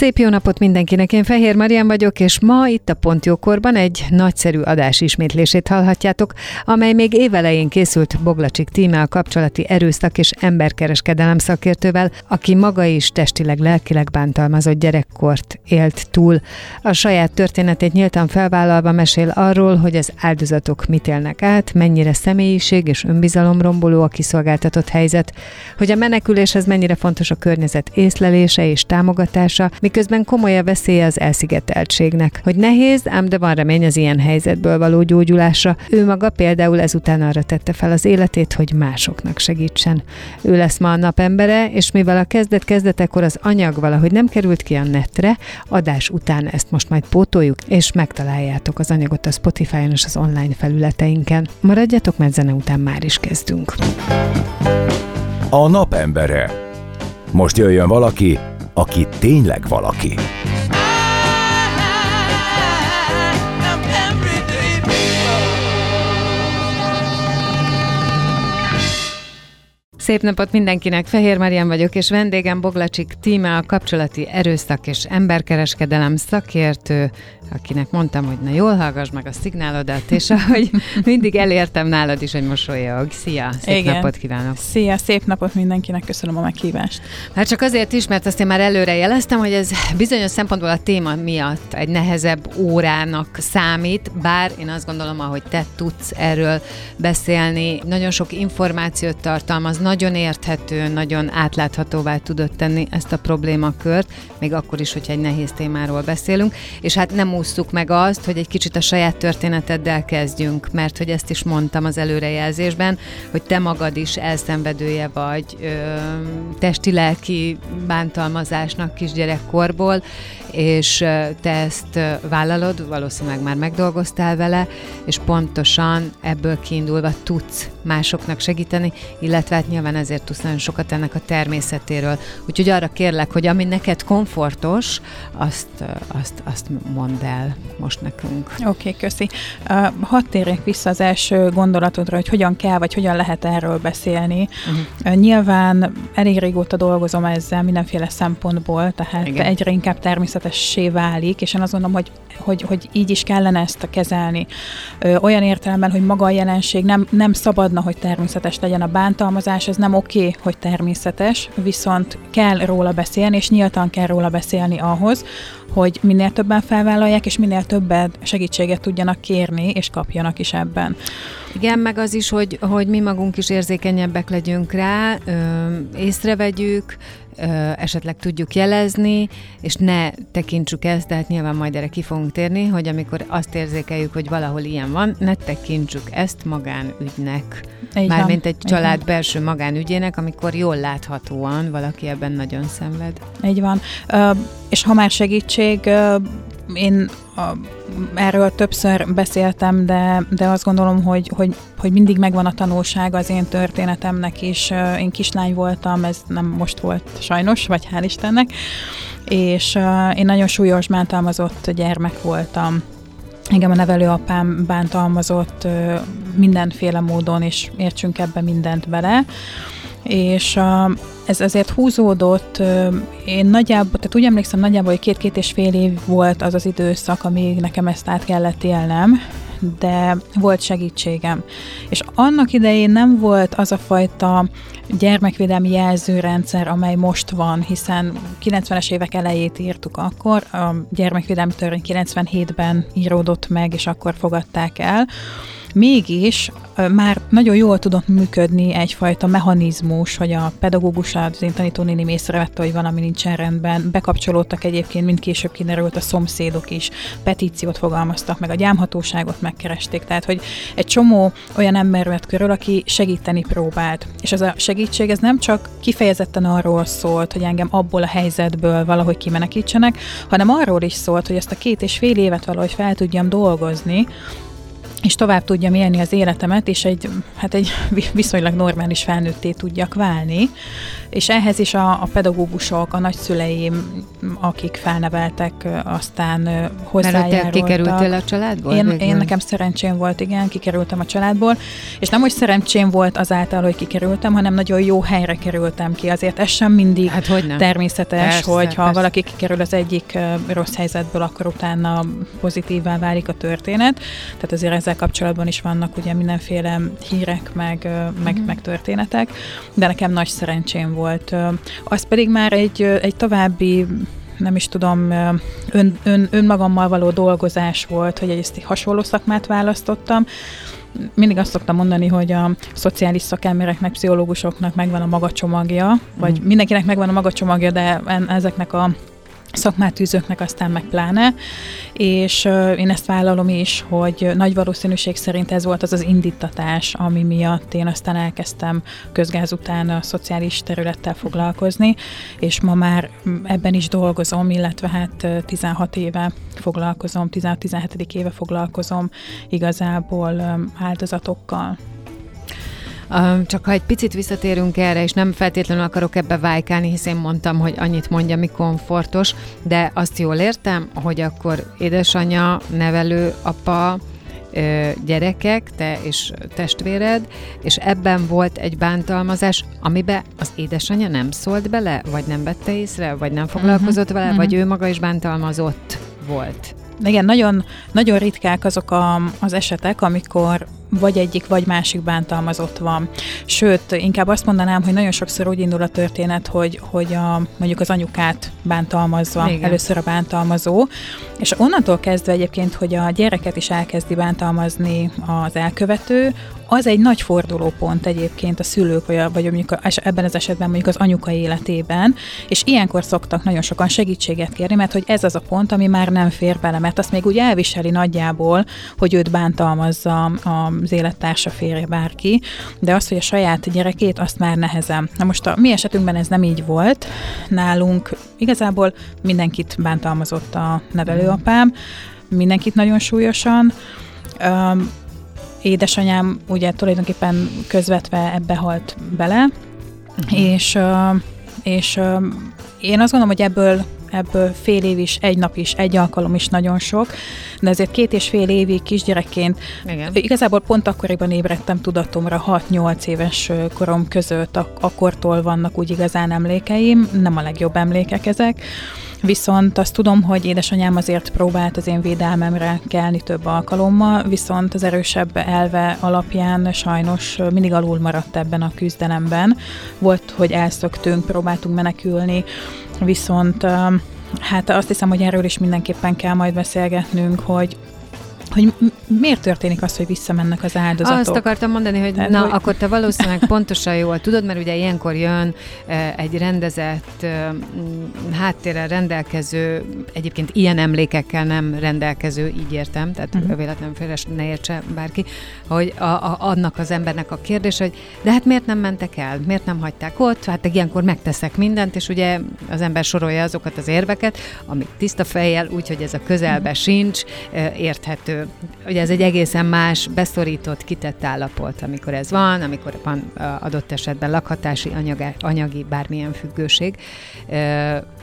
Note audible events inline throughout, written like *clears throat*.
Szép jó napot mindenkinek, én Fehér Marian vagyok, és ma itt a Pontjókorban egy nagyszerű adás ismétlését hallhatjátok, amely még évelején készült Boglacsik tíme a kapcsolati erőszak és emberkereskedelem szakértővel, aki maga is testileg, lelkileg bántalmazott gyerekkort élt túl. A saját történetét nyíltan felvállalva mesél arról, hogy az áldozatok mit élnek át, mennyire személyiség és önbizalomromboló a kiszolgáltatott helyzet, hogy a meneküléshez mennyire fontos a környezet észlelése és támogatása, miközben komoly a veszélye az elszigeteltségnek. Hogy nehéz, ám de van remény az ilyen helyzetből való gyógyulásra. Ő maga például ezután arra tette fel az életét, hogy másoknak segítsen. Ő lesz ma a napembere, és mivel a kezdet-kezdetekor az anyag valahogy nem került ki a netre, adás után ezt most majd pótoljuk, és megtaláljátok az anyagot a Spotify-on és az online felületeinken. Maradjatok, mert zene után már is kezdünk. A napembere. Most jöjjön valaki, aki tényleg valaki. Szép napot mindenkinek, Fehér Marian vagyok, és vendégem Boglacsik Tíme, a kapcsolati erőszak és emberkereskedelem szakértő, akinek mondtam, hogy na jól hallgass meg a szignálodat, és *laughs* ahogy mindig elértem nálad is, hogy mosolyog. Szia, szép Igen. napot kívánok! Szia, szép napot mindenkinek, köszönöm a meghívást. Hát csak azért is, mert azt én már előre jeleztem, hogy ez bizonyos szempontból a téma miatt egy nehezebb órának számít, bár én azt gondolom, ahogy te tudsz erről beszélni, nagyon sok információt tartalmaz, nagyon érthető, nagyon átláthatóvá tudod tenni ezt a problémakört, még akkor is, hogyha egy nehéz témáról beszélünk, és hát nem ússzuk meg azt, hogy egy kicsit a saját történeteddel kezdjünk, mert hogy ezt is mondtam az előrejelzésben, hogy te magad is elszenvedője vagy testi-lelki bántalmazásnak kisgyerekkorból, és te ezt vállalod, valószínűleg már megdolgoztál vele, és pontosan ebből kiindulva tudsz másoknak segíteni, illetve hát nyilván ezért tudsz nagyon sokat ennek a természetéről. Úgyhogy arra kérlek, hogy ami neked komfortos, azt, azt, azt mondd most nekünk. Oké, okay, köszi. Uh, hadd térjek vissza az első gondolatodra, hogy hogyan kell, vagy hogyan lehet erről beszélni. Uh-huh. Uh, nyilván elég régóta dolgozom ezzel mindenféle szempontból, tehát Igen. egyre inkább természetessé válik, és én azt gondolom, hogy, hogy, hogy így is kellene ezt kezelni. Ö, olyan értelemben, hogy maga a jelenség nem, nem szabadna, hogy természetes legyen a bántalmazás, ez nem oké, okay, hogy természetes, viszont kell róla beszélni, és nyíltan kell róla beszélni ahhoz, hogy minél többen felvállalják, és minél többet segítséget tudjanak kérni, és kapjanak is ebben. Igen, meg az is, hogy, hogy mi magunk is érzékenyebbek legyünk rá, ö, észrevegyük, esetleg tudjuk jelezni, és ne tekintsük ezt, de hát nyilván majd erre ki fogunk térni, hogy amikor azt érzékeljük, hogy valahol ilyen van, ne tekintsük ezt magánügynek. Mármint egy család van. belső magánügyének, amikor jól láthatóan valaki ebben nagyon szenved. Így van. Ö, és ha már segítség, ö, én a, erről többször beszéltem, de, de azt gondolom, hogy, hogy, hogy mindig megvan a tanulság az én történetemnek is. Én kislány voltam, ez nem most volt sajnos, vagy hál' Istennek, és én nagyon súlyos bántalmazott gyermek voltam. Engem a nevelőapám bántalmazott mindenféle módon, és értsünk ebbe mindent bele és ez azért húzódott, én nagyjából, tehát úgy emlékszem, nagyjából, hogy két-két és fél év volt az az időszak, amíg nekem ezt át kellett élnem, de volt segítségem. És annak idején nem volt az a fajta gyermekvédelmi jelzőrendszer, amely most van, hiszen 90-es évek elejét írtuk akkor, a gyermekvédelmi törvény 97-ben íródott meg, és akkor fogadták el mégis már nagyon jól tudott működni egyfajta mechanizmus, hogy a pedagógus, az én tanítónénim észrevette, hogy valami nincsen rendben. Bekapcsolódtak egyébként, mint később kiderült a szomszédok is, petíciót fogalmaztak meg, a gyámhatóságot megkeresték. Tehát, hogy egy csomó olyan ember vett körül, aki segíteni próbált. És ez a segítség, ez nem csak kifejezetten arról szólt, hogy engem abból a helyzetből valahogy kimenekítsenek, hanem arról is szólt, hogy ezt a két és fél évet valahogy fel tudjam dolgozni, és tovább tudjam élni az életemet, és egy, hát egy viszonylag normális felnőtté tudjak válni. És ehhez is a, a pedagógusok, a nagyszüleim, akik felneveltek, aztán hozzájárultak. Mert kikerültél a családból? Én, én nekem szerencsém volt, igen, kikerültem a családból, és nem, hogy szerencsém volt azáltal, hogy kikerültem, hanem nagyon jó helyre kerültem ki. Azért ez sem mindig hát, hogy nem. természetes, persze, hogy ha persze. valaki kikerül az egyik rossz helyzetből, akkor utána pozitívvá válik a történet. Tehát azért ezzel kapcsolatban is vannak ugye mindenféle hírek, meg, meg, mm. meg történetek, de nekem nagy szerencsém volt. Az pedig már egy, egy további nem is tudom, ön, ön, önmagammal való dolgozás volt, hogy egy hasonló szakmát választottam. Mindig azt szoktam mondani, hogy a szociális szakembereknek, pszichológusoknak megvan a maga csomagja, vagy mm. mindenkinek megvan a maga csomagja, de ezeknek a szakmát űzőknek aztán meg pláne, és én ezt vállalom is, hogy nagy valószínűség szerint ez volt az az indítatás, ami miatt én aztán elkezdtem közgáz után a szociális területtel foglalkozni, és ma már ebben is dolgozom, illetve hát 16 éve foglalkozom, 16-17. éve foglalkozom igazából áldozatokkal. Csak ha egy picit visszatérünk erre, és nem feltétlenül akarok ebbe vájkálni, hiszen mondtam, hogy annyit mondja, mi komfortos, de azt jól értem, hogy akkor édesanyja, nevelő, apa, gyerekek, te és testvéred, és ebben volt egy bántalmazás, amiben az édesanyja nem szólt bele, vagy nem vette észre, vagy nem foglalkozott uh-huh, vele, uh-huh. vagy ő maga is bántalmazott volt. Igen, nagyon, nagyon ritkák azok a, az esetek, amikor vagy egyik, vagy másik bántalmazott van. Sőt, inkább azt mondanám, hogy nagyon sokszor úgy indul a történet, hogy, hogy a, mondjuk az anyukát bántalmazva, Igen. először a bántalmazó, és onnantól kezdve egyébként, hogy a gyereket is elkezdi bántalmazni az elkövető, az egy nagy fordulópont egyébként a szülők, vagy, a, vagy mondjuk a, ebben az esetben mondjuk az anyuka életében, és ilyenkor szoktak nagyon sokan segítséget kérni, mert hogy ez az a pont, ami már nem fér bele, mert azt még úgy elviseli nagyjából, hogy őt bántalmazza az élettársa férje bárki, de az, hogy a saját gyerekét, azt már nehezem. Na most a mi esetünkben ez nem így volt. Nálunk igazából mindenkit bántalmazott a nevelőapám, mindenkit nagyon súlyosan. Um, édesanyám ugye tulajdonképpen közvetve ebbe halt bele, uh-huh. és, és én azt gondolom, hogy ebből ebből fél év is, egy nap is, egy alkalom is nagyon sok, de azért két és fél évig kisgyerekként Igen. igazából pont akkoriban ébredtem tudatomra, 6-8 éves korom között, ak- akkortól vannak úgy igazán emlékeim, nem a legjobb emlékek ezek, Viszont azt tudom, hogy édesanyám azért próbált az én védelmemre kelni több alkalommal, viszont az erősebb elve alapján sajnos mindig alul maradt ebben a küzdelemben. Volt, hogy elszöktünk, próbáltunk menekülni, viszont hát azt hiszem, hogy erről is mindenképpen kell majd beszélgetnünk, hogy hogy miért történik az, hogy visszamennek az áldozatok? Azt akartam mondani, hogy Tehát, na, hogy... akkor te valószínűleg pontosan jól tudod, mert ugye ilyenkor jön egy rendezett háttérrel rendelkező, egyébként ilyen emlékekkel nem rendelkező, így értem, tehát uh-huh. véletlenül félres ne értse bárki, hogy a, a, annak az embernek a kérdés, hogy de hát miért nem mentek el, miért nem hagyták ott, hát ilyenkor megteszek mindent, és ugye az ember sorolja azokat az érveket, amik tiszta fejjel, úgyhogy ez a közelbe uh-huh. sincs, érthető ugye ez egy egészen más, beszorított, kitett állapot, amikor ez van, amikor van adott esetben lakhatási, anyagi, anyagi bármilyen függőség,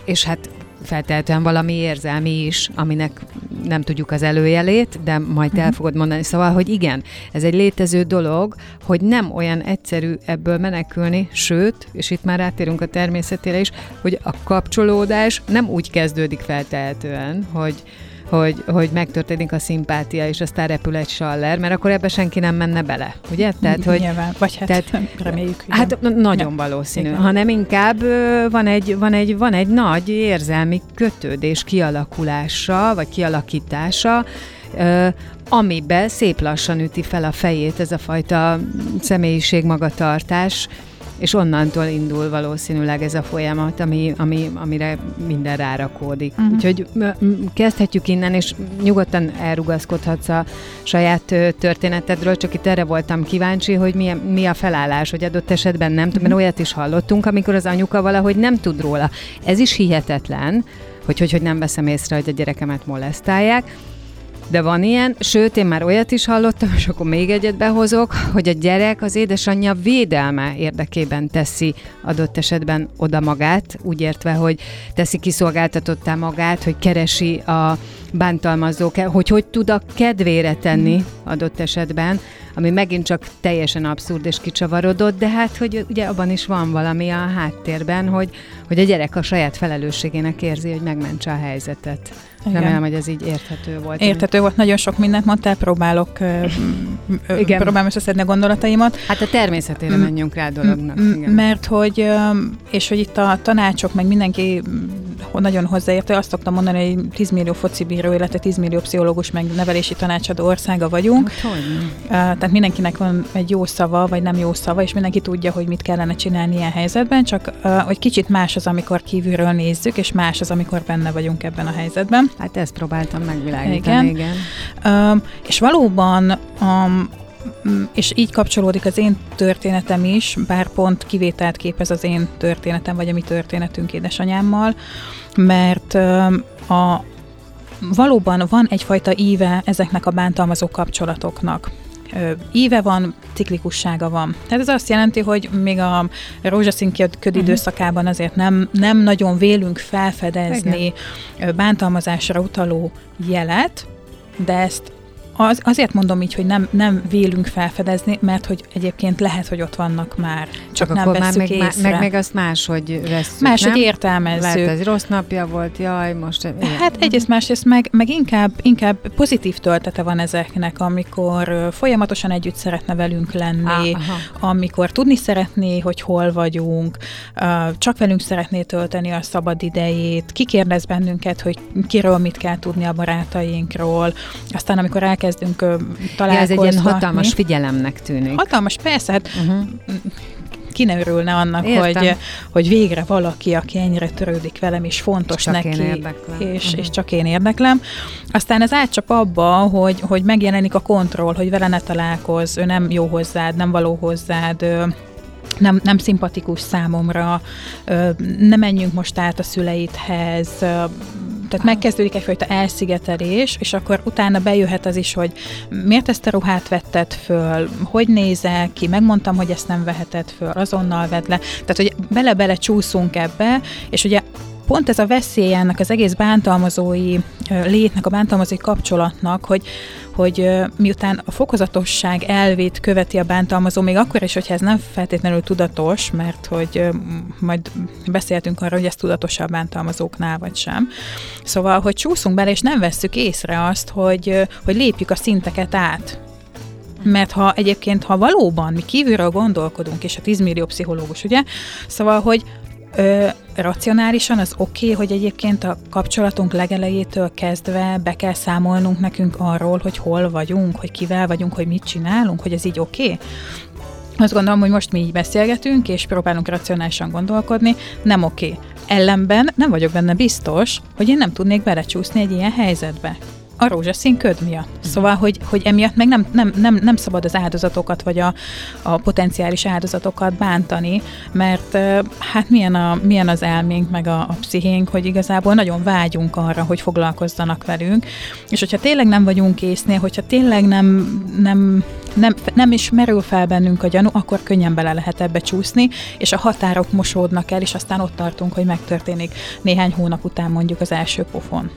és hát feltehetően valami érzelmi is, aminek nem tudjuk az előjelét, de majd el mhm. fogod mondani. Szóval, hogy igen, ez egy létező dolog, hogy nem olyan egyszerű ebből menekülni, sőt, és itt már átérünk a természetére is, hogy a kapcsolódás nem úgy kezdődik feltehetően, hogy hogy, hogy megtörténik a szimpátia, és aztán repül egy saller, mert akkor ebbe senki nem menne bele, ugye? Tehát, hogy, Nyilván, vagy hát tehát, *laughs* reméljük. Igen. Hát nagyon ja. valószínű, igen. hanem inkább van egy, van, egy, van egy nagy érzelmi kötődés kialakulása, vagy kialakítása, amiben szép lassan üti fel a fejét ez a fajta személyiség magatartás, és onnantól indul valószínűleg ez a folyamat, ami, ami, amire minden rárakódik. Uh-huh. Úgyhogy kezdhetjük innen, és nyugodtan elrugaszkodhatsz a saját történetedről, csak itt erre voltam kíváncsi, hogy mi, mi a felállás, hogy adott esetben nem uh-huh. mert olyat is hallottunk, amikor az anyuka valahogy nem tud róla. Ez is hihetetlen, hogy, hogy, hogy nem veszem észre, hogy a gyerekemet molesztálják, de van ilyen, sőt, én már olyat is hallottam, és akkor még egyet behozok, hogy a gyerek az édesanyja védelme érdekében teszi adott esetben oda magát, úgy értve, hogy teszi kiszolgáltatottá magát, hogy keresi a bántalmazók, hogy hogy tud a kedvére tenni adott esetben, ami megint csak teljesen abszurd és kicsavarodott, de hát, hogy ugye abban is van valami a háttérben, hogy, hogy a gyerek a saját felelősségének érzi, hogy megmentse a helyzetet. Igen. Remélem, hogy ez így érthető volt. Érthető volt, nagyon sok mindent mondtál, próbálok Igen. próbálom összeszedni a gondolataimat. Hát a természetére menjünk rá a dolognak. Igen. Mert hogy, és hogy itt a tanácsok, meg mindenki nagyon hozzáértő, azt szoktam mondani, hogy 10 millió focibíró, illetve 10 millió pszichológus, meg nevelési tanácsadó országa vagyunk. Hát, Tehát mindenkinek van egy jó szava, vagy nem jó szava, és mindenki tudja, hogy mit kellene csinálni ilyen helyzetben, csak hogy kicsit más az, amikor kívülről nézzük, és más az, amikor benne vagyunk ebben a helyzetben. Hát ezt próbáltam megvilágítani, igen. igen. Um, és valóban um, és így kapcsolódik az én történetem is, bár pont kivételt képez az én történetem, vagy a mi történetünk édesanyámmal, mert a, valóban van egyfajta íve ezeknek a bántalmazó kapcsolatoknak íve van, ciklikussága van. Tehát ez azt jelenti, hogy még a rózsaszín köd uh-huh. időszakában azért nem, nem nagyon vélünk felfedezni Igen. bántalmazásra utaló jelet, de ezt az, azért mondom így, hogy nem, nem vélünk felfedezni, mert hogy egyébként lehet, hogy ott vannak már. Csak, csak nem akkor már meg, észre. meg, meg azt máshogy veszünk, Máshogy nem? értelmezzük. Lehet, ez rossz napja volt, jaj, most... Ilyen. Hát egyrészt másrészt meg, meg inkább, inkább pozitív töltete van ezeknek, amikor folyamatosan együtt szeretne velünk lenni, ah, amikor tudni szeretné, hogy hol vagyunk, csak velünk szeretné tölteni a szabad idejét, kikérdez bennünket, hogy kiről mit kell tudni a barátainkról, aztán amikor elkezd elkezdünk találkozni. Ja, ez egy ilyen hatalmas figyelemnek tűnik. Hatalmas, persze, hát uh-huh ki ne örülne annak, hogy, hogy végre valaki, aki ennyire törődik velem, és fontos csak neki, és, uh-huh. és csak én érdeklem. Aztán ez átcsap abba, hogy, hogy megjelenik a kontroll, hogy vele ne találkozz, ő nem jó hozzád, nem való hozzád, nem, nem szimpatikus számomra, ne menjünk most át a szüleidhez, tehát megkezdődik egyfajta elszigetelés, és akkor utána bejöhet az is, hogy miért ezt a ruhát vetted föl, hogy nézel ki, megmondtam, hogy ezt nem veheted föl, azonnal vedd le. Tehát, hogy bele-bele csúszunk ebbe, és ugye pont ez a veszély ennek az egész bántalmazói létnek, a bántalmazói kapcsolatnak, hogy, hogy miután a fokozatosság elvét követi a bántalmazó, még akkor is, hogyha ez nem feltétlenül tudatos, mert hogy majd beszéltünk arra, hogy ez tudatos a bántalmazóknál, vagy sem. Szóval, hogy csúszunk bele, és nem vesszük észre azt, hogy, hogy lépjük a szinteket át. Mert ha egyébként, ha valóban mi kívülről gondolkodunk, és a 10 millió pszichológus, ugye? Szóval, hogy Ö, racionálisan az oké, okay, hogy egyébként a kapcsolatunk legelejétől kezdve be kell számolnunk nekünk arról, hogy hol vagyunk, hogy kivel vagyunk, hogy mit csinálunk, hogy ez így oké? Okay? Azt gondolom, hogy most mi így beszélgetünk, és próbálunk racionálisan gondolkodni, nem oké. Okay. Ellenben nem vagyok benne biztos, hogy én nem tudnék belecsúszni egy ilyen helyzetbe a rózsaszín köd miatt. Szóval, hogy, hogy emiatt meg nem, nem, nem, nem szabad az áldozatokat, vagy a, a potenciális áldozatokat bántani, mert hát milyen, a, milyen az elménk, meg a, a pszichénk, hogy igazából nagyon vágyunk arra, hogy foglalkozzanak velünk, és hogyha tényleg nem vagyunk késznél, hogyha tényleg nem, nem, nem, nem is merül fel bennünk a gyanú, akkor könnyen bele lehet ebbe csúszni, és a határok mosódnak el, és aztán ott tartunk, hogy megtörténik néhány hónap után mondjuk az első pofon.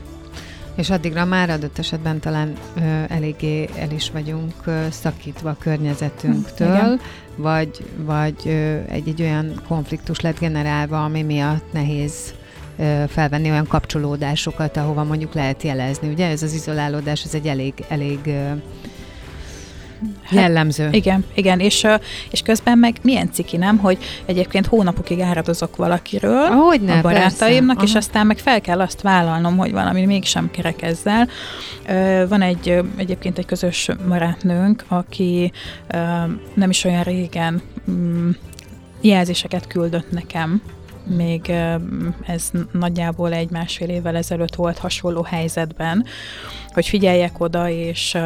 És addigra már adott esetben talán ö, eléggé el is vagyunk ö, szakítva a környezetünktől, Igen. vagy, vagy ö, egy, egy olyan konfliktus lett generálva, ami miatt nehéz ö, felvenni olyan kapcsolódásokat, ahova mondjuk lehet jelezni. Ugye ez az izolálódás, ez egy elég, elég ö, jellemző. Igen, igen, és, és közben meg milyen ciki, nem, hogy egyébként hónapokig áradozok valakiről, Hogyne, a barátaimnak, persze. és aztán meg fel kell azt vállalnom, hogy valami mégsem kerek ezzel. Van egy egyébként egy közös barátnőnk, aki nem is olyan régen mm, jelzéseket küldött nekem, még ez nagyjából egy másfél évvel ezelőtt volt hasonló helyzetben, hogy figyeljek oda, és,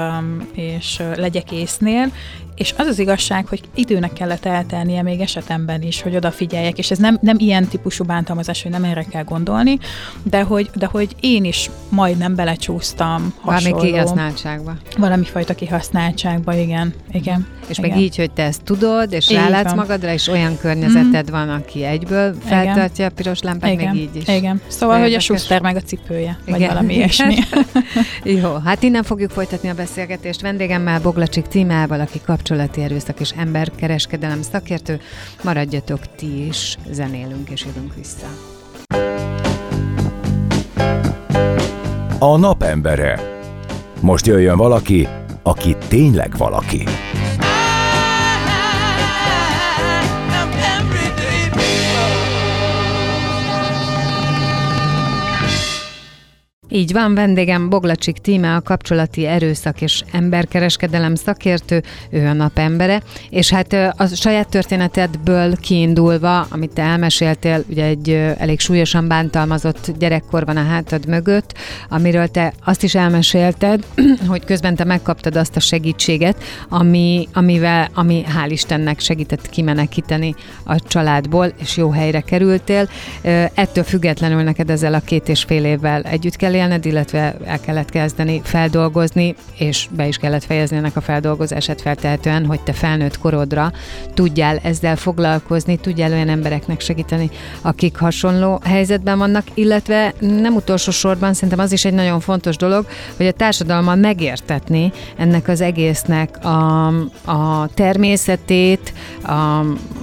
és legyek észnél, és az az igazság, hogy időnek kellett eltelnie még esetemben is, hogy odafigyeljek, és ez nem, nem ilyen típusú bántalmazás, hogy nem erre kell gondolni, de hogy, de hogy én is majdnem belecsúsztam Valami hasonló, kihasználtságba. valami fajta kihasználtságba, igen, igen. És igen. meg így, hogy te ezt tudod, és Így rálátsz van. magadra, és olyan környezeted van, aki egyből feltartja a piros lámpát, igen, még így is. Igen. Szóval, hogy a. Schuster meg a cipője, vagy Igen. valami *laughs* ilyesmi. Jó, hát innen fogjuk folytatni a beszélgetést vendégemmel, Boglacsik Tímával, aki kapcsolati erőszak és emberkereskedelem szakértő. Maradjatok ti is, zenélünk és jövünk vissza. A napembere. Most jöjjön valaki, aki tényleg valaki. Így van, vendégem Boglacsik Tíme, a kapcsolati erőszak és emberkereskedelem szakértő, ő a napembere, és hát a saját történetedből kiindulva, amit te elmeséltél, ugye egy elég súlyosan bántalmazott gyerekkor van a hátad mögött, amiről te azt is elmesélted, *clears throat* hogy közben te megkaptad azt a segítséget, ami, amivel, ami hál' Istennek segített kimenekíteni a családból, és jó helyre kerültél. Ettől függetlenül neked ezzel a két és fél évvel együtt kell élned, illetve el kellett kezdeni feldolgozni, és be is kellett fejezni ennek a feldolgozását feltehetően, hogy te felnőtt korodra tudjál ezzel foglalkozni, tudjál olyan embereknek segíteni, akik hasonló helyzetben vannak, illetve nem utolsó sorban szerintem az is egy nagyon fontos dolog, hogy a társadalommal megértetni ennek az egésznek a, a természetét, a,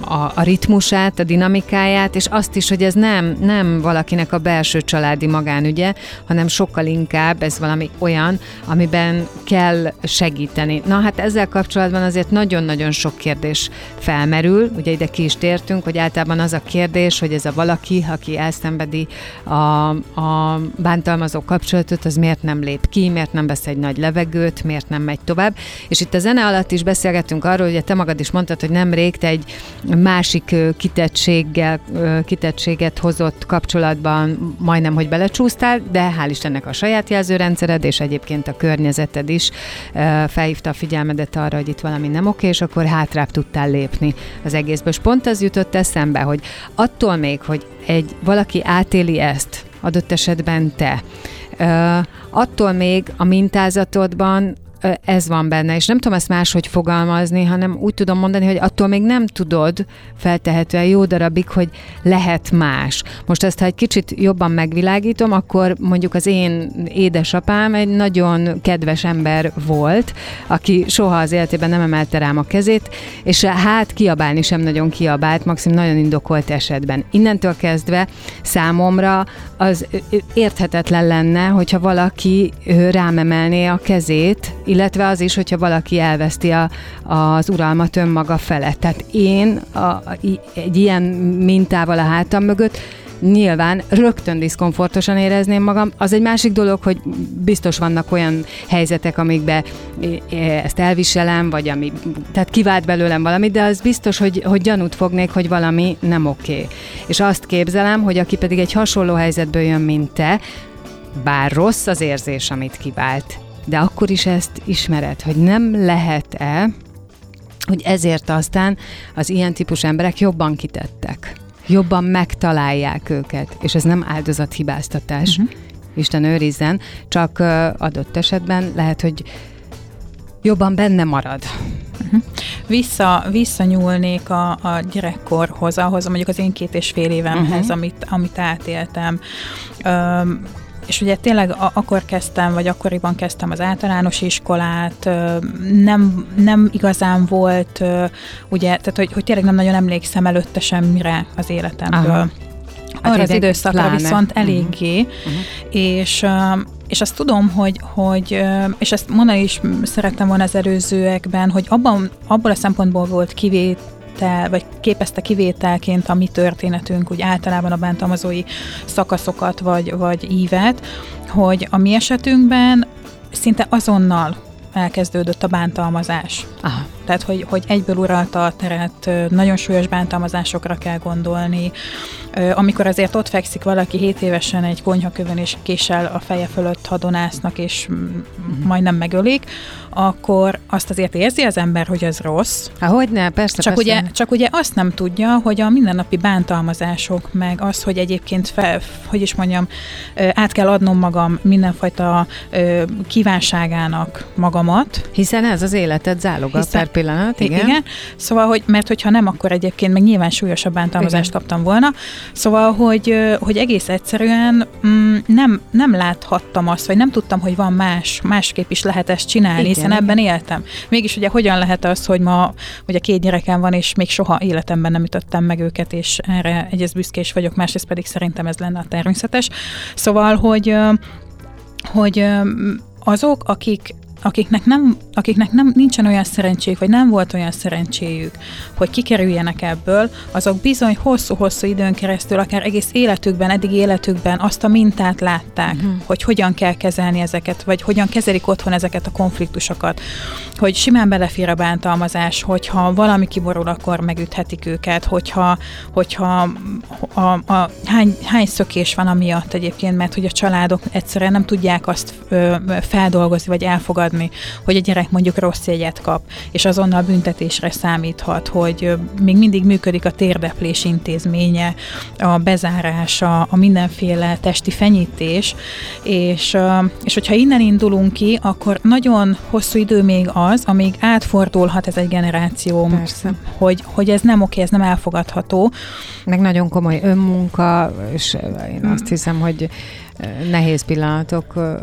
a, a ritmusát, a dinamikáját, és azt is, hogy ez nem, nem valakinek a belső családi magánügye, hanem sokkal inkább ez valami olyan, amiben kell segíteni. Na hát ezzel kapcsolatban azért nagyon-nagyon sok kérdés felmerül, ugye ide ki is tértünk, hogy általában az a kérdés, hogy ez a valaki, aki elszenvedi a, a bántalmazó kapcsolatot, az miért nem lép ki, miért nem vesz egy nagy levegőt, miért nem megy tovább. És itt a zene alatt is beszélgettünk arról, hogy te magad is mondtad, hogy nemrég te egy másik kitettséggel, kitettséget hozott kapcsolatban majdnem, hogy belecsúsztál, de hál' Istennek a saját jelzőrendszered, és egyébként a környezeted is felhívta a figyelmedet arra, hogy itt valami nem oké, és akkor hátrább tudtál lépni az egészből. És pont az jutott eszembe, hogy attól még, hogy egy valaki átéli ezt, adott esetben te, attól még a mintázatodban ez van benne, és nem tudom ezt máshogy fogalmazni, hanem úgy tudom mondani, hogy attól még nem tudod feltehetően jó darabig, hogy lehet más. Most ezt, ha egy kicsit jobban megvilágítom, akkor mondjuk az én édesapám egy nagyon kedves ember volt, aki soha az életében nem emelte rám a kezét, és hát kiabálni sem nagyon kiabált, maximum nagyon indokolt esetben. Innentől kezdve számomra az érthetetlen lenne, hogyha valaki rám emelné a kezét, illetve az is, hogyha valaki elveszti a, az uralmat önmaga felett. Tehát én a, egy ilyen mintával a hátam mögött nyilván rögtön diszkomfortosan érezném magam. Az egy másik dolog, hogy biztos vannak olyan helyzetek, amikbe ezt elviselem, vagy ami, tehát kivált belőlem valami, de az biztos, hogy, hogy gyanút fognék, hogy valami nem oké. És azt képzelem, hogy aki pedig egy hasonló helyzetből jön, mint te, bár rossz az érzés, amit kivált, de akkor is ezt ismered, hogy nem lehet-e, hogy ezért aztán az ilyen típus emberek jobban kitettek. Jobban megtalálják őket, és ez nem áldozathibáztatás. Uh-huh. Isten őrizzen, csak adott esetben lehet, hogy jobban benne marad. Vissza, visszanyúlnék a, a gyerekkorhoz, ahhoz mondjuk az én két és fél évemhez, Mhm. uh-huh. amit, amit átéltem. Öm, és ugye tényleg akkor kezdtem, vagy akkoriban kezdtem az általános iskolát, nem, nem igazán volt, ugye, tehát hogy, hogy tényleg nem nagyon emlékszem előtte semmire az életemből. Aha. Arra az időszakra pláne. viszont Mhm. eléggé, Uh-huh. és, öm, és azt tudom, hogy, hogy, és ezt mondani is szerettem volna az előzőekben, hogy abban, abból a szempontból volt kivét, kivétel, vagy képezte kivételként a mi történetünk, úgy általában a bántalmazói szakaszokat, vagy, vagy ívet, hogy a mi esetünkben szinte azonnal elkezdődött a bántalmazás. Aha. Tehát, hogy, hogy egyből uralta a teret, nagyon súlyos bántalmazásokra kell gondolni. Amikor azért ott fekszik valaki 7 évesen egy konyhakövön, és késsel a feje fölött hadonásznak, és uh-huh. majdnem megölik, akkor azt azért érzi az ember, hogy ez rossz. Hogy ne, persze, csak persze. Ugye, csak ugye azt nem tudja, hogy a mindennapi bántalmazások, meg az, hogy egyébként, fel, hogy is mondjam, át kell adnom magam mindenfajta kívánságának magamat. Hiszen ez az életed záloga Hiszen, pillanat, igen. igen. Szóval, hogy, mert hogyha nem, akkor egyébként meg nyilván súlyosabb bántalmazást igen. kaptam volna. Szóval, hogy, hogy egész egyszerűen mm, nem, nem láthattam azt, vagy nem tudtam, hogy van más, másképp is lehet ezt csinálni, igen, hiszen igen. ebben éltem. Mégis ugye hogyan lehet az, hogy ma ugye két gyerekem van, és még soha életemben nem ütöttem meg őket, és erre egyrészt büszkés vagyok, másrészt pedig szerintem ez lenne a természetes. Szóval, hogy hogy azok, akik akiknek, nem, akiknek nem, nincsen olyan szerencséjük, vagy nem volt olyan szerencséjük, hogy kikerüljenek ebből, azok bizony hosszú-hosszú időn keresztül, akár egész életükben, eddig életükben azt a mintát látták, uh-huh. hogy hogyan kell kezelni ezeket, vagy hogyan kezelik otthon ezeket a konfliktusokat, hogy simán belefér a bántalmazás, hogyha valami kiborul, akkor megüthetik őket, hogyha, hogyha a, a, a, hány, hány szökés van amiatt egyébként, mert hogy a családok egyszerűen nem tudják azt ö, feldolgozni, vagy elfogadni, adni, hogy a gyerek mondjuk rossz jegyet kap, és azonnal büntetésre számíthat, hogy még mindig működik a térdeplés intézménye, a bezárás, a, a mindenféle testi fenyítés, és, és hogyha innen indulunk ki, akkor nagyon hosszú idő még az, amíg átfordulhat ez egy generáció, Persze. hogy, hogy ez nem oké, ez nem elfogadható. Meg nagyon komoly önmunka, és én azt hiszem, hogy nehéz pillanatok,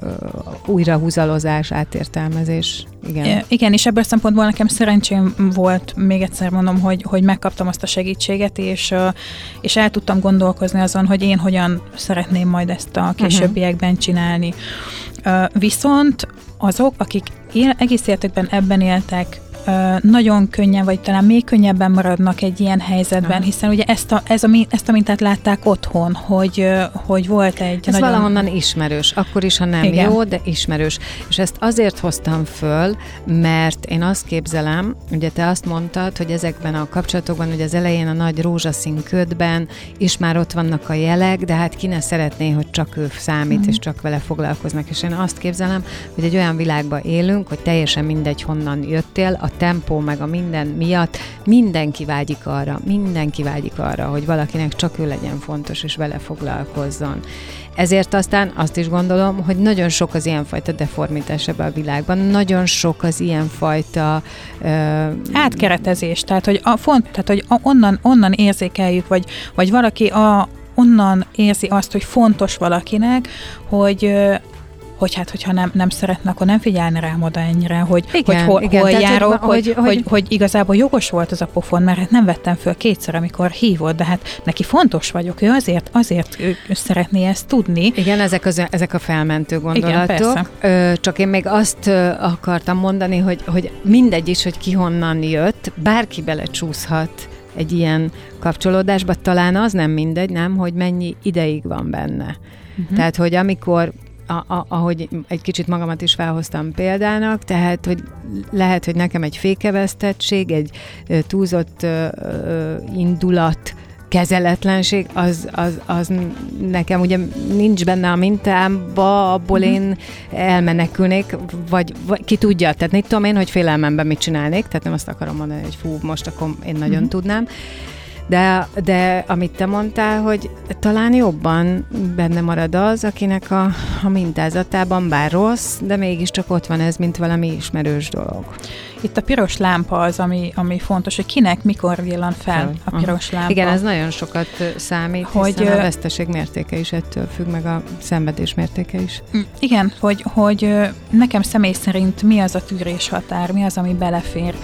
újrahúzalozás, átértelmezés. Igen. Igen, és ebből szempontból nekem szerencsém volt, még egyszer mondom, hogy, hogy megkaptam azt a segítséget, és, és el tudtam gondolkozni azon, hogy én hogyan szeretném majd ezt a későbbiekben csinálni. Viszont azok, akik él, egész életükben ebben éltek, nagyon könnyen, vagy talán még könnyebben maradnak egy ilyen helyzetben, hiszen ugye ezt a, ez a, ezt a mintát látták otthon, hogy, hogy volt egy Ez nagyon... valahonnan ismerős, akkor is, ha nem Igen. jó, de ismerős. És ezt azért hoztam föl, mert én azt képzelem, ugye te azt mondtad, hogy ezekben a kapcsolatokban, ugye az elején a nagy rózsaszín ködben is már ott vannak a jelek, de hát ki ne szeretné, hogy csak ő számít, mm. és csak vele foglalkoznak. És én azt képzelem, hogy egy olyan világban élünk, hogy teljesen mindegy, honnan jöttél, a tempó, meg a minden miatt. Mindenki vágyik arra, mindenki vágyik arra, hogy valakinek csak ő legyen fontos, és vele foglalkozzon. Ezért aztán azt is gondolom, hogy nagyon sok az ilyenfajta deformitás ebben a világban, nagyon sok az ilyenfajta... Uh, Átkeretezés, tehát hogy, a font, tehát, hogy onnan, onnan érzékeljük, vagy, vagy valaki a, onnan érzi azt, hogy fontos valakinek, hogy hogy hát, hogyha nem, nem szeretne, akkor nem figyelne rám oda ennyire, hogy, igen, hogy hol, igen, hol tehát, járok, hogy, hogy, hogy, hogy, hogy igazából jogos volt az a pofon, mert hát nem vettem föl kétszer, amikor hívott, de hát neki fontos vagyok, ő azért, azért ő, szeretné ezt tudni. Igen, ezek, az, ezek a felmentő gondolatok. Igen, Ö, csak én még azt akartam mondani, hogy, hogy mindegy is, hogy ki honnan jött, bárki belecsúszhat egy ilyen kapcsolódásba, talán az nem mindegy, nem, hogy mennyi ideig van benne. Uh-huh. Tehát, hogy amikor a, a, ahogy egy kicsit magamat is felhoztam példának, tehát, hogy lehet, hogy nekem egy fékevesztettség, egy túlzott ö, ö, indulat, kezeletlenség, az, az, az nekem ugye nincs benne a mintámba, abból mm-hmm. én elmenekülnék, vagy, vagy ki tudja, tehát nem tudom én, hogy félelmemben mit csinálnék, tehát nem azt akarom mondani, hogy fú, most akkor én nagyon mm-hmm. tudnám, de, de amit te mondtál, hogy talán jobban benne marad az, akinek a, a mintázatában bár rossz, de mégiscsak ott van ez, mint valami ismerős dolog. Itt a piros lámpa az, ami, ami fontos, hogy kinek mikor villan fel a piros lámpa. Igen, ez nagyon sokat számít, hogy hiszen a veszteség mértéke is ettől függ, meg a szenvedés mértéke is. Mm, igen, hogy, hogy nekem személy szerint mi az a tűrés határ, mi az, ami belefér.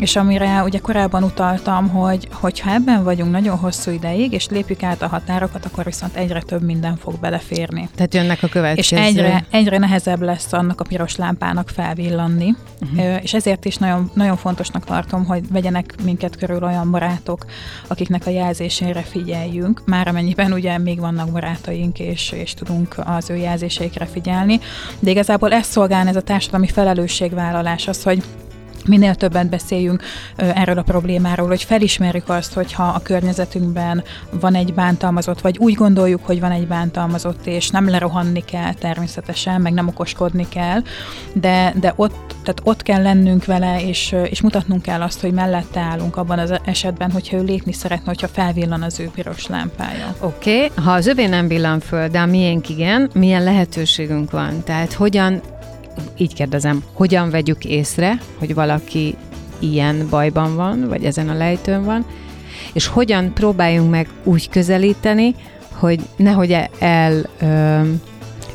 És amire ugye korábban utaltam, hogy hogyha ebben vagyunk nagyon hosszú ideig, és lépjük át a határokat, akkor viszont egyre több minden fog beleférni. Tehát jönnek a következő. És egyre, egyre nehezebb lesz annak a piros lámpának felvillanni. Uh-huh. És ezért is nagyon, nagyon fontosnak tartom, hogy vegyenek minket körül olyan barátok, akiknek a jelzésére figyeljünk, már amennyiben ugye még vannak barátaink, és, és tudunk az ő jelzéseikre figyelni. De igazából ez szolgál ez a társadalmi felelősségvállalás, az, hogy minél többet beszéljünk erről a problémáról, hogy felismerjük azt, hogyha a környezetünkben van egy bántalmazott, vagy úgy gondoljuk, hogy van egy bántalmazott, és nem lerohanni kell természetesen, meg nem okoskodni kell, de, de ott, tehát ott kell lennünk vele, és, és mutatnunk kell azt, hogy mellette állunk abban az esetben, hogyha ő lépni szeretne, hogyha felvillan az ő piros lámpája. Oké, okay. ha az övé nem villan föl, de a miénk igen, milyen lehetőségünk van? Tehát hogyan így kérdezem, hogyan vegyük észre, hogy valaki ilyen bajban van, vagy ezen a lejtőn van, és hogyan próbáljunk meg úgy közelíteni, hogy nehogy el ö,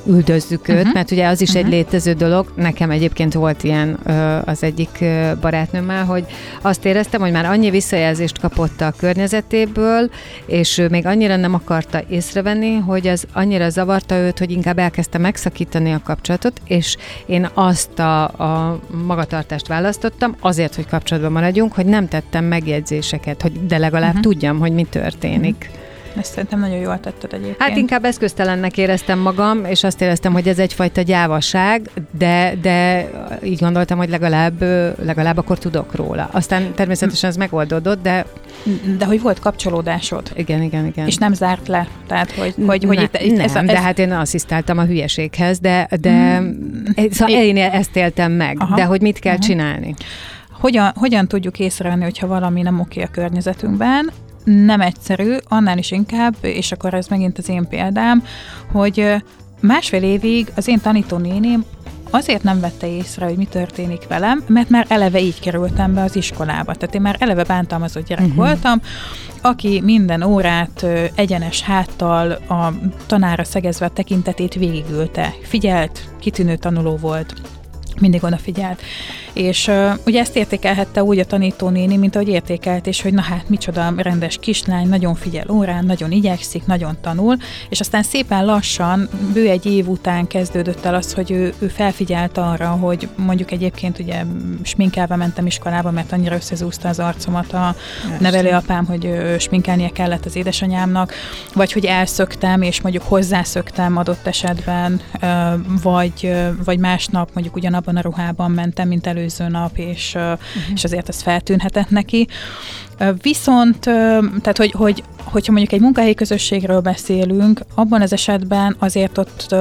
üldözzük őt, uh-huh. mert ugye az is uh-huh. egy létező dolog. Nekem egyébként volt ilyen az egyik barátnőmmel, hogy azt éreztem, hogy már annyi visszajelzést kapott a környezetéből, és ő még annyira nem akarta észrevenni, hogy az annyira zavarta őt, hogy inkább elkezdte megszakítani a kapcsolatot, és én azt a, a magatartást választottam, azért, hogy kapcsolatban maradjunk, hogy nem tettem megjegyzéseket, hogy de legalább uh-huh. tudjam, hogy mi történik. Uh-huh. Ezt szerintem nagyon jól tetted egyébként. Hát inkább eszköztelennek éreztem magam, és azt éreztem, hogy ez egyfajta gyávaság, de, de így gondoltam, hogy legalább, legalább akkor tudok róla. Aztán természetesen ez megoldódott, de... De hogy volt kapcsolódásod. Igen, igen, igen. És nem zárt le. Tehát, hogy, hogy, hogy itt, itt nem, ez, ez... de hát én asszisztáltam a hülyeséghez, de, de mm. szóval én ezt éltem meg, Aha. de hogy mit kell Aha. csinálni. Hogyan, hogyan tudjuk észrevenni, hogyha valami nem oké a környezetünkben? Nem egyszerű, annál is inkább, és akkor ez megint az én példám, hogy másfél évig az én tanítónéném azért nem vette észre, hogy mi történik velem, mert már eleve így kerültem be az iskolába. Tehát én már eleve bántalmazott gyerek uh-huh. voltam, aki minden órát egyenes háttal a tanára szegezve a tekintetét végigülte. Figyelt, kitűnő tanuló volt, mindig odafigyelt. És uh, ugye ezt értékelhette úgy a tanítónéni, mint ahogy értékelt, és hogy na hát micsoda rendes kislány, nagyon figyel órán, nagyon igyekszik, nagyon tanul, és aztán szépen lassan, bő egy év után kezdődött el az, hogy ő, ő felfigyelt arra, hogy mondjuk egyébként ugye sminkelve mentem iskolába, mert annyira összezúzta az arcomat a nevelőapám, hogy ő, sminkelnie kellett az édesanyámnak, vagy hogy elszöktem, és mondjuk hozzászöktem adott esetben, vagy, vagy másnap mondjuk ugyanabban a ruhában mentem, mint elő előző nap, és, uh-huh. és azért ez feltűnhetett neki. Viszont, tehát hogy, hogy, hogyha mondjuk egy munkahelyi közösségről beszélünk, abban az esetben azért ott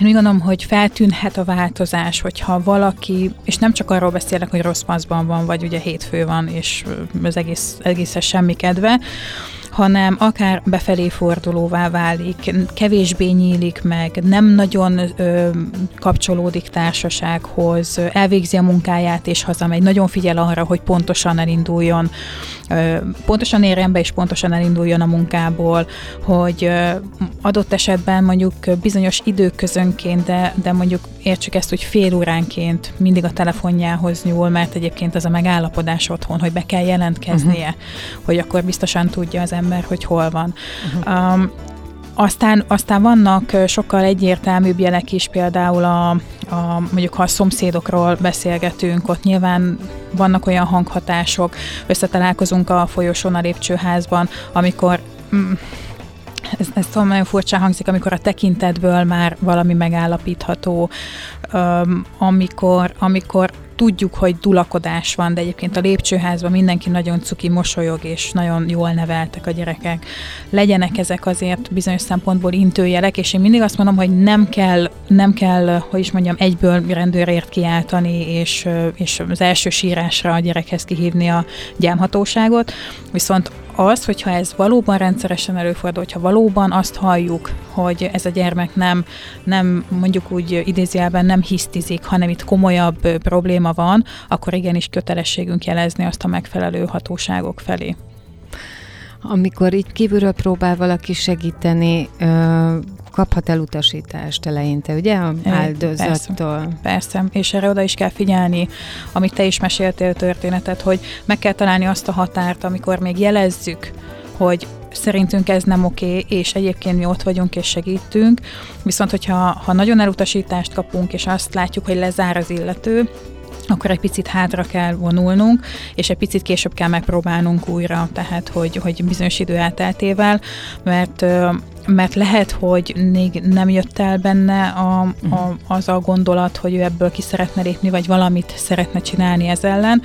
én úgy gondolom, hogy feltűnhet a változás, hogyha valaki, és nem csak arról beszélek, hogy rossz paszban van, vagy ugye hétfő van, és az egész, egészes semmi kedve, hanem akár befelé fordulóvá válik, kevésbé nyílik meg, nem nagyon ö, kapcsolódik társasághoz, elvégzi a munkáját és hazamegy, nagyon figyel arra, hogy pontosan elinduljon, ö, pontosan érjen be és pontosan elinduljon a munkából, hogy ö, adott esetben mondjuk bizonyos időközönként, de, de mondjuk értsük ezt, hogy fél óránként mindig a telefonjához nyúl, mert egyébként az a megállapodás otthon, hogy be kell jelentkeznie, uh-huh. hogy akkor biztosan tudja az ember, hogy hol van. Um, aztán, aztán vannak sokkal egyértelműbb jelek is, például a, a, mondjuk ha a szomszédokról beszélgetünk, ott nyilván vannak olyan hanghatások, összetalálkozunk a folyosón a lépcsőházban, amikor mm, ez, ez szóval nagyon furcsa hangzik, amikor a tekintetből már valami megállapítható, amikor, amikor tudjuk, hogy dulakodás van, de egyébként a lépcsőházban mindenki nagyon cuki mosolyog, és nagyon jól neveltek a gyerekek. Legyenek ezek azért bizonyos szempontból intőjelek, és én mindig azt mondom, hogy nem kell, nem kell, hogy is mondjam, egyből rendőrért kiáltani, és, és az első sírásra a gyerekhez kihívni a gyámhatóságot, viszont az, hogyha ez valóban rendszeresen előfordul, hogyha valóban azt halljuk, hogy ez a gyermek nem, nem mondjuk úgy idézőjelben nem hisztizik, hanem itt komolyabb probléma van, akkor igenis kötelességünk jelezni azt a megfelelő hatóságok felé. Amikor így kívülről próbál valaki segíteni, kaphat elutasítást eleinte, ugye? A áldozattól. Persze, persze, és erre oda is kell figyelni, amit te is meséltél történetet, hogy meg kell találni azt a határt, amikor még jelezzük, hogy szerintünk ez nem oké, és egyébként mi ott vagyunk és segítünk, viszont hogyha ha nagyon elutasítást kapunk, és azt látjuk, hogy lezár az illető, akkor egy picit hátra kell vonulnunk, és egy picit később kell megpróbálnunk újra, tehát hogy, hogy bizonyos idő elteltével, mert mert lehet, hogy még nem jött el benne a, a, mhm. az a gondolat, hogy ő ebből ki szeretne lépni, vagy valamit szeretne csinálni ez ellen.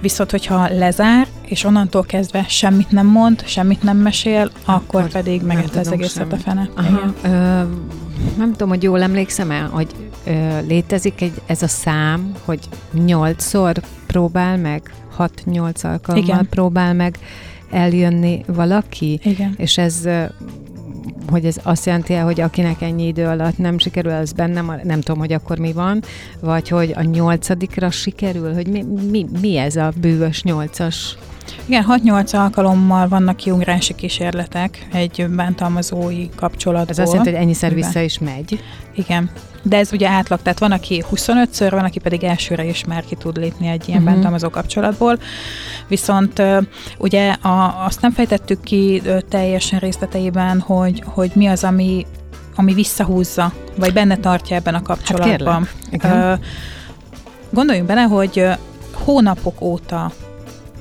Viszont, hogyha lezár, és onnantól kezdve semmit nem mond, semmit nem mesél, akkor, akkor pedig megette az egészet a fene. Aha, ö, nem tudom, hogy jól emlékszem el, hogy létezik egy, ez a szám, hogy nyolcszor próbál meg, hat-nyolc alkalommal Igen. próbál meg eljönni valaki, Igen. és ez hogy ez azt jelenti hogy akinek ennyi idő alatt nem sikerül, az bennem, nem tudom, hogy akkor mi van, vagy hogy a nyolcadikra sikerül, hogy mi, mi, mi ez a bűvös nyolcas igen, 6-8 alkalommal vannak kiugrási kísérletek egy bántalmazói kapcsolatból. Ez azt jelenti, hogy ennyiszer vissza is megy. Igen. De ez ugye átlag, tehát van, aki 25-ször, van, aki pedig elsőre is már ki tud lépni egy ilyen uh-huh. bántalmazó kapcsolatból. Viszont ugye a, azt nem fejtettük ki teljesen részleteiben, hogy, hogy mi az, ami, ami visszahúzza, vagy benne tartja ebben a kapcsolatban. Hát Gondoljunk bele, hogy hónapok óta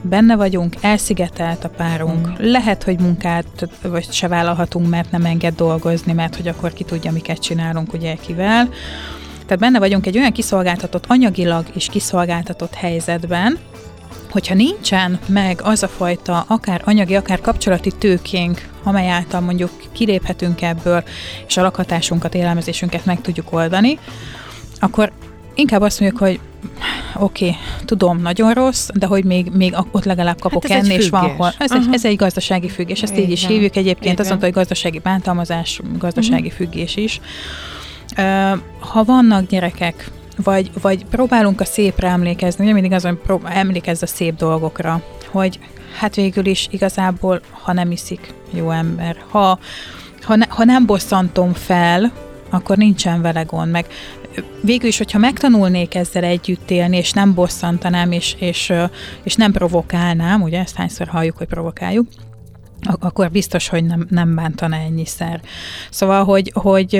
benne vagyunk, elszigetelt a párunk, mm. lehet, hogy munkát vagy se vállalhatunk, mert nem enged dolgozni, mert hogy akkor ki tudja, miket csinálunk ugye kivel. Tehát benne vagyunk egy olyan kiszolgáltatott, anyagilag is kiszolgáltatott helyzetben, hogyha nincsen meg az a fajta akár anyagi, akár kapcsolati tőkénk, amely által mondjuk kiléphetünk ebből, és a lakhatásunkat, élelmezésünket meg tudjuk oldani, akkor inkább azt mondjuk, hogy oké, okay, tudom, nagyon rossz, de hogy még, még ott legalább kapok hát enni, és van hol. Ez, egy, ez egy gazdasági függés, ezt így is hívjuk egyébként, azt mondta, hogy gazdasági bántalmazás, gazdasági uh-huh. függés is. Uh, ha vannak gyerekek, vagy, vagy próbálunk a szépre emlékezni, ugye mindig azon prób- emlékezz a szép dolgokra, hogy hát végül is igazából, ha nem iszik, jó ember, ha, ha, ne, ha nem bosszantom fel, akkor nincsen vele gond, meg végül is, hogyha megtanulnék ezzel együtt élni, és nem bosszantanám, és, és, és nem provokálnám, ugye ezt hányszor halljuk, hogy provokáljuk, akkor biztos, hogy nem, nem bántana ennyiszer. Szóval, hogy, hogy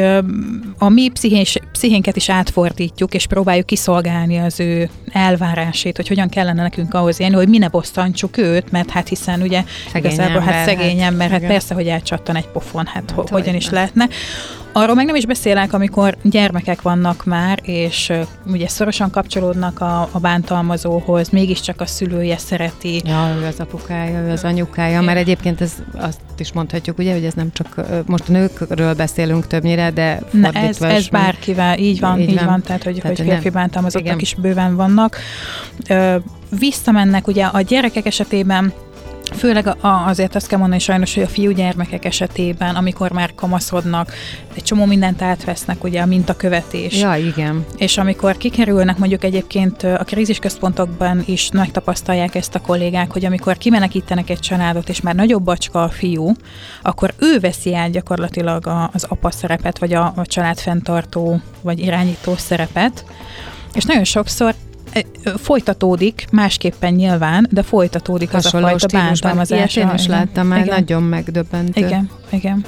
a mi pszichés, pszichénket is átfordítjuk, és próbáljuk kiszolgálni az ő elvárásét, hogy hogyan kellene nekünk ahhoz élni, hogy mi ne bosszantsuk őt, mert hát hiszen ugye szegény igazából ember, hát szegény hát, ember, hát, hát persze, hogy elcsattan egy pofon, hát, hát hogyan is lehetne. Arról meg nem is beszélek, amikor gyermekek vannak már, és uh, ugye szorosan kapcsolódnak a, a bántalmazóhoz, mégiscsak a szülője szereti. Ja, ő az apukája, ő az anyukája, mert egyébként ez azt is mondhatjuk, ugye, hogy ez nem csak, most nőkről beszélünk többnyire, de ne, ez, ez bárkivel, így van, így, így van. van, tehát hogy, tehát, hogy férfi bántalmazottak is bőven vannak. Ö, visszamennek ugye a gyerekek esetében Főleg azért azt kell mondani sajnos, hogy a fiúgyermekek esetében, amikor már kamaszodnak, egy csomó mindent átvesznek, ugye a mintakövetés. Ja, igen. És amikor kikerülnek mondjuk egyébként a krízisközpontokban is megtapasztalják ezt a kollégák, hogy amikor kimenekítenek egy családot, és már nagyobb bacska a fiú, akkor ő veszi át gyakorlatilag az apa szerepet, vagy a, a család fenntartó, vagy irányító szerepet, és nagyon sokszor folytatódik, másképpen nyilván, de folytatódik Hasonló az a fajta bántalmazás. Ilyet én is láttam már, nagyon megdöbbentő. Igen, igen.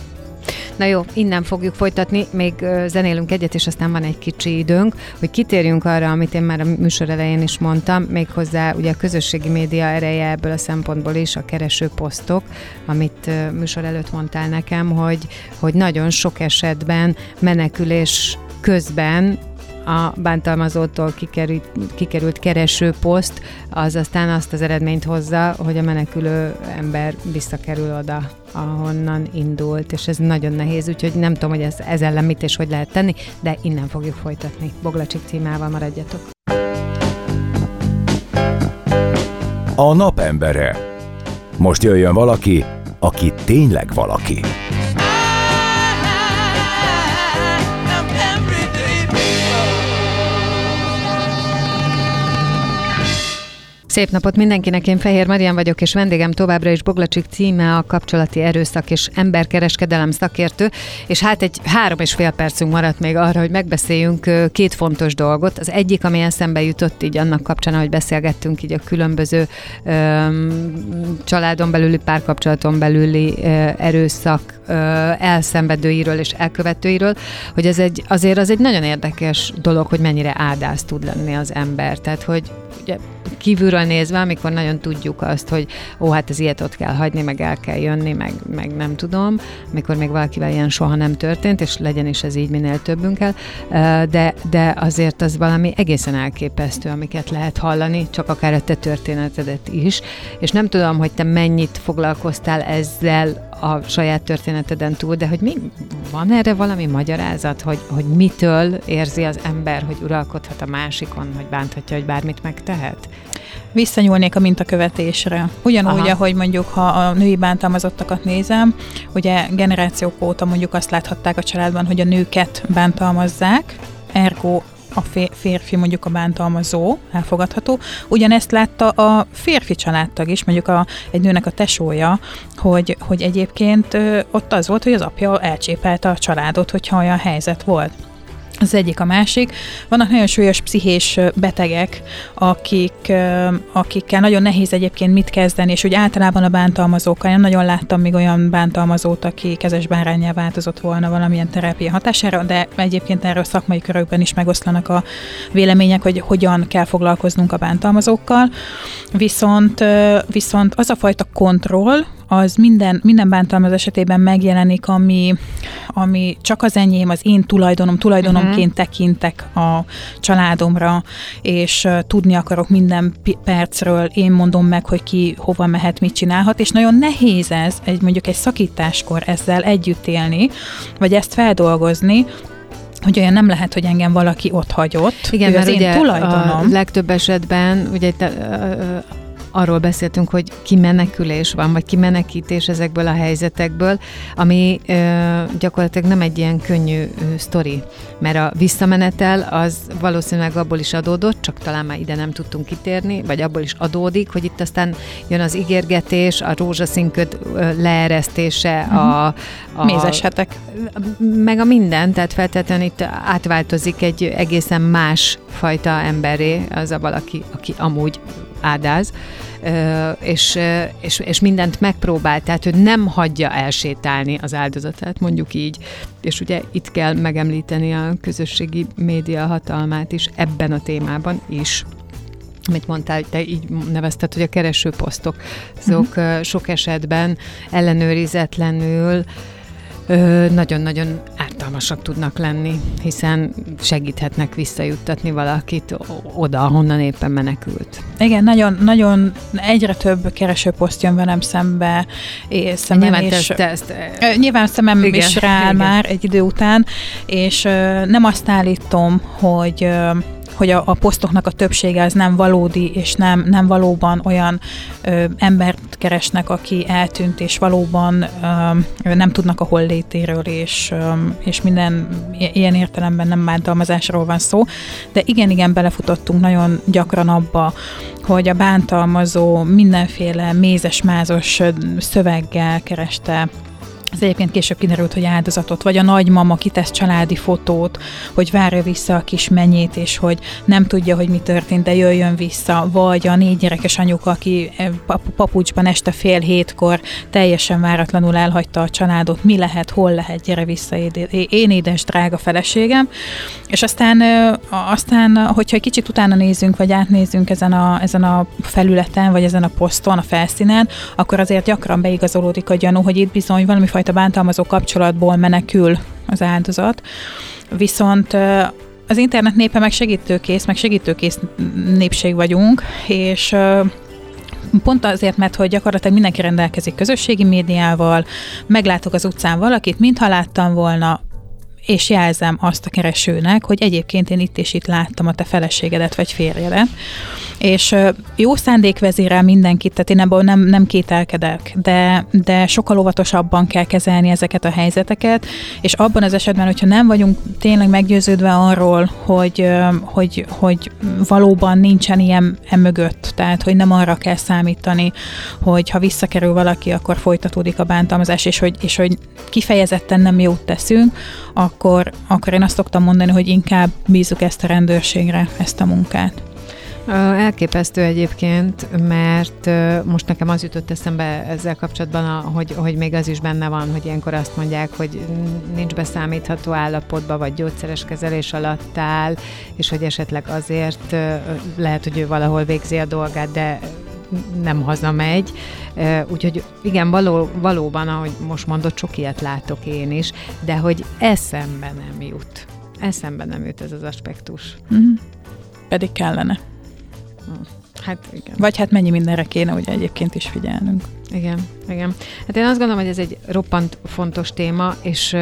Na jó, innen fogjuk folytatni, még zenélünk egyet, és aztán van egy kicsi időnk, hogy kitérjünk arra, amit én már a műsor elején is mondtam, méghozzá ugye a közösségi média ereje ebből a szempontból is, a kereső posztok, amit műsor előtt mondtál nekem, hogy, hogy nagyon sok esetben menekülés közben a bántalmazótól kikerült, kikerült kereső poszt, az aztán azt az eredményt hozza, hogy a menekülő ember visszakerül oda, ahonnan indult, és ez nagyon nehéz, úgyhogy nem tudom, hogy ez, ez ellen mit és hogy lehet tenni, de innen fogjuk folytatni. Boglacsik címával maradjatok. A napembere. Most jöjjön valaki, aki tényleg valaki. Szép napot mindenkinek, én Fehér Marian vagyok, és vendégem továbbra is Boglacsik címe a kapcsolati erőszak és emberkereskedelem szakértő, és hát egy három és fél percünk maradt még arra, hogy megbeszéljünk két fontos dolgot. Az egyik, ami eszembe jutott így annak kapcsán, hogy beszélgettünk így a különböző öm, családon belüli, párkapcsolaton belüli ö, erőszak ö, elszenvedőiről és elkövetőiről, hogy ez egy, azért az egy nagyon érdekes dolog, hogy mennyire áldász tud lenni az ember. Tehát, hogy ugye kívülről nézve, amikor nagyon tudjuk azt, hogy ó, hát ez ilyet ott kell hagyni, meg el kell jönni, meg, meg nem tudom, amikor még valakivel ilyen soha nem történt, és legyen is ez így minél többünkkel, de, de azért az valami egészen elképesztő, amiket lehet hallani, csak akár a te történetedet is, és nem tudom, hogy te mennyit foglalkoztál ezzel a saját történeteden túl, de hogy mi, van erre valami magyarázat, hogy, hogy mitől érzi az ember, hogy uralkodhat a másikon, hogy bánthatja, hogy bármit megtehet? Visszanyúlnék a mintakövetésre. Ugyanúgy, Aha. ahogy mondjuk, ha a női bántalmazottakat nézem, ugye generációk óta mondjuk azt láthatták a családban, hogy a nőket bántalmazzák, ergo a férfi mondjuk a bántalmazó, elfogadható. Ugyanezt látta a férfi családtag is, mondjuk a, egy nőnek a tesója, hogy, hogy egyébként ott az volt, hogy az apja elcsépelte a családot, hogyha olyan helyzet volt. Az egyik a másik. Vannak nagyon súlyos pszichés betegek, akik, akikkel nagyon nehéz egyébként mit kezdeni, és úgy általában a bántalmazókkal. Én nagyon láttam még olyan bántalmazót, aki kezes bárányjá változott volna valamilyen terápia hatására, de egyébként erről szakmai körökben is megoszlanak a vélemények, hogy hogyan kell foglalkoznunk a bántalmazókkal. Viszont, viszont az a fajta kontroll, az minden, minden bántalmaz esetében megjelenik, ami, ami csak az enyém, az én tulajdonom, tulajdonomként uh-huh. tekintek a családomra, és tudni akarok minden percről, én mondom meg, hogy ki hova mehet, mit csinálhat, és nagyon nehéz ez, egy mondjuk egy szakításkor ezzel együtt élni, vagy ezt feldolgozni, hogy olyan nem lehet, hogy engem valaki ott hagyott. Igen, mert az ugye én tulajdonom. a legtöbb esetben ugye te, arról beszéltünk, hogy kimenekülés van, vagy kimenekítés ezekből a helyzetekből, ami ö, gyakorlatilag nem egy ilyen könnyű ö, sztori, mert a visszamenetel az valószínűleg abból is adódott, csak talán már ide nem tudtunk kitérni, vagy abból is adódik, hogy itt aztán jön az ígérgetés, a rózsaszínköd leeresztése, uh-huh. a, a... Mézes hetek. Meg a minden, tehát feltétlenül itt átváltozik egy egészen más fajta emberé az a valaki, aki amúgy ádáz, és, és, és mindent megpróbál, tehát hogy nem hagyja elsétálni az áldozatát, mondjuk így. És ugye itt kell megemlíteni a közösségi média hatalmát is ebben a témában is amit mondtál, te így nevezted, hogy a keresőposztok, azok uh-huh. sok esetben ellenőrizetlenül nagyon-nagyon ártalmasak tudnak lenni, hiszen segíthetnek visszajuttatni valakit oda, ahonnan éppen menekült. Igen, nagyon, nagyon egyre több keresőposzt jön velem szembe, és szemem nyilván és, te ezt, ezt, nyilván szemem igen, is rá igen. már egy idő után, és nem azt állítom, hogy hogy a, a posztoknak a többsége az nem valódi, és nem, nem valóban olyan ö, embert keresnek, aki eltűnt, és valóban ö, nem tudnak a hollétéről, és, ö, és minden ilyen értelemben nem bántalmazásról van szó. De igen, igen, belefutottunk nagyon gyakran abba, hogy a bántalmazó mindenféle mézes-mázos szöveggel kereste ez egyébként később kiderült, hogy áldozatot, vagy a nagymama kitesz családi fotót, hogy várja vissza a kis menyét, és hogy nem tudja, hogy mi történt, de jöjjön vissza, vagy a négy gyerekes anyuka, aki eh, papucsban este fél hétkor teljesen váratlanul elhagyta a családot, mi lehet, hol lehet, gyere vissza, én édes drága feleségem. És aztán, aztán hogyha egy kicsit utána nézünk, vagy átnézünk ezen a, ezen a felületen, vagy ezen a poszton, a felszínen, akkor azért gyakran beigazolódik a gyanú, hogy itt bizony valami fajta bántalmazó kapcsolatból menekül az áldozat. Viszont az internet népe meg segítőkész, meg segítőkész népség vagyunk, és pont azért, mert hogy gyakorlatilag mindenki rendelkezik közösségi médiával, meglátok az utcán valakit, mintha láttam volna, és jelzem azt a keresőnek, hogy egyébként én itt és itt láttam a te feleségedet vagy férjedet. És jó szándék vezérel mindenkit, tehát én ebből nem, nem kételkedek, de, de sokkal óvatosabban kell kezelni ezeket a helyzeteket, és abban az esetben, hogyha nem vagyunk tényleg meggyőződve arról, hogy, hogy, hogy valóban nincsen ilyen emögött, tehát hogy nem arra kell számítani, hogy ha visszakerül valaki, akkor folytatódik a bántalmazás, és hogy, és hogy kifejezetten nem jót teszünk, akkor, akkor én azt szoktam mondani, hogy inkább bízunk ezt a rendőrségre, ezt a munkát. Elképesztő egyébként, mert most nekem az jutott eszembe ezzel kapcsolatban, hogy, hogy még az is benne van, hogy ilyenkor azt mondják, hogy nincs beszámítható állapotban, vagy gyógyszeres kezelés alatt áll, és hogy esetleg azért lehet, hogy ő valahol végzi a dolgát, de nem hazamegy. Úgyhogy igen, való, valóban, ahogy most mondott, sok ilyet látok én is, de hogy eszembe nem jut. Eszembe nem jut ez az aspektus. Mm-hmm. Pedig kellene. Hát igen. Vagy hát mennyi mindenre kéne ugye egyébként is figyelnünk. Igen, igen. Hát én azt gondolom, hogy ez egy roppant fontos téma, és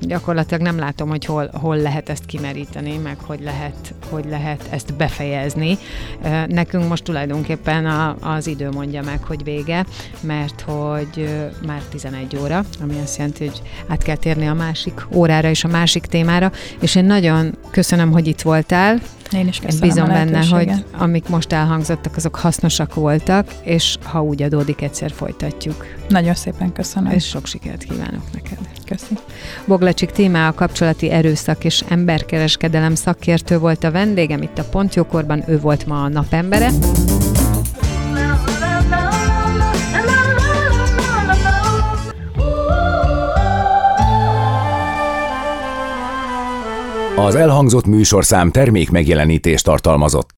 gyakorlatilag nem látom, hogy hol, hol lehet ezt kimeríteni, meg hogy lehet, hogy lehet ezt befejezni. Nekünk most tulajdonképpen a, az idő mondja meg, hogy vége, mert hogy már 11 óra, ami azt jelenti, hogy át kell térni a másik órára és a másik témára, és én nagyon köszönöm, hogy itt voltál, én is köszönöm Bízom benne, hogy amik most elhangzottak, azok hasznosak voltak, és ha úgy adódik, egyszer folytatjuk. Nagyon szépen köszönöm. És sok sikert kívánok neked. Köszi. Boglacsik téma a kapcsolati erőszak és emberkereskedelem szakértő volt a vendégem itt a Pontjókorban, ő volt ma a napembere. Az elhangzott műsorszám termék megjelenítést tartalmazott.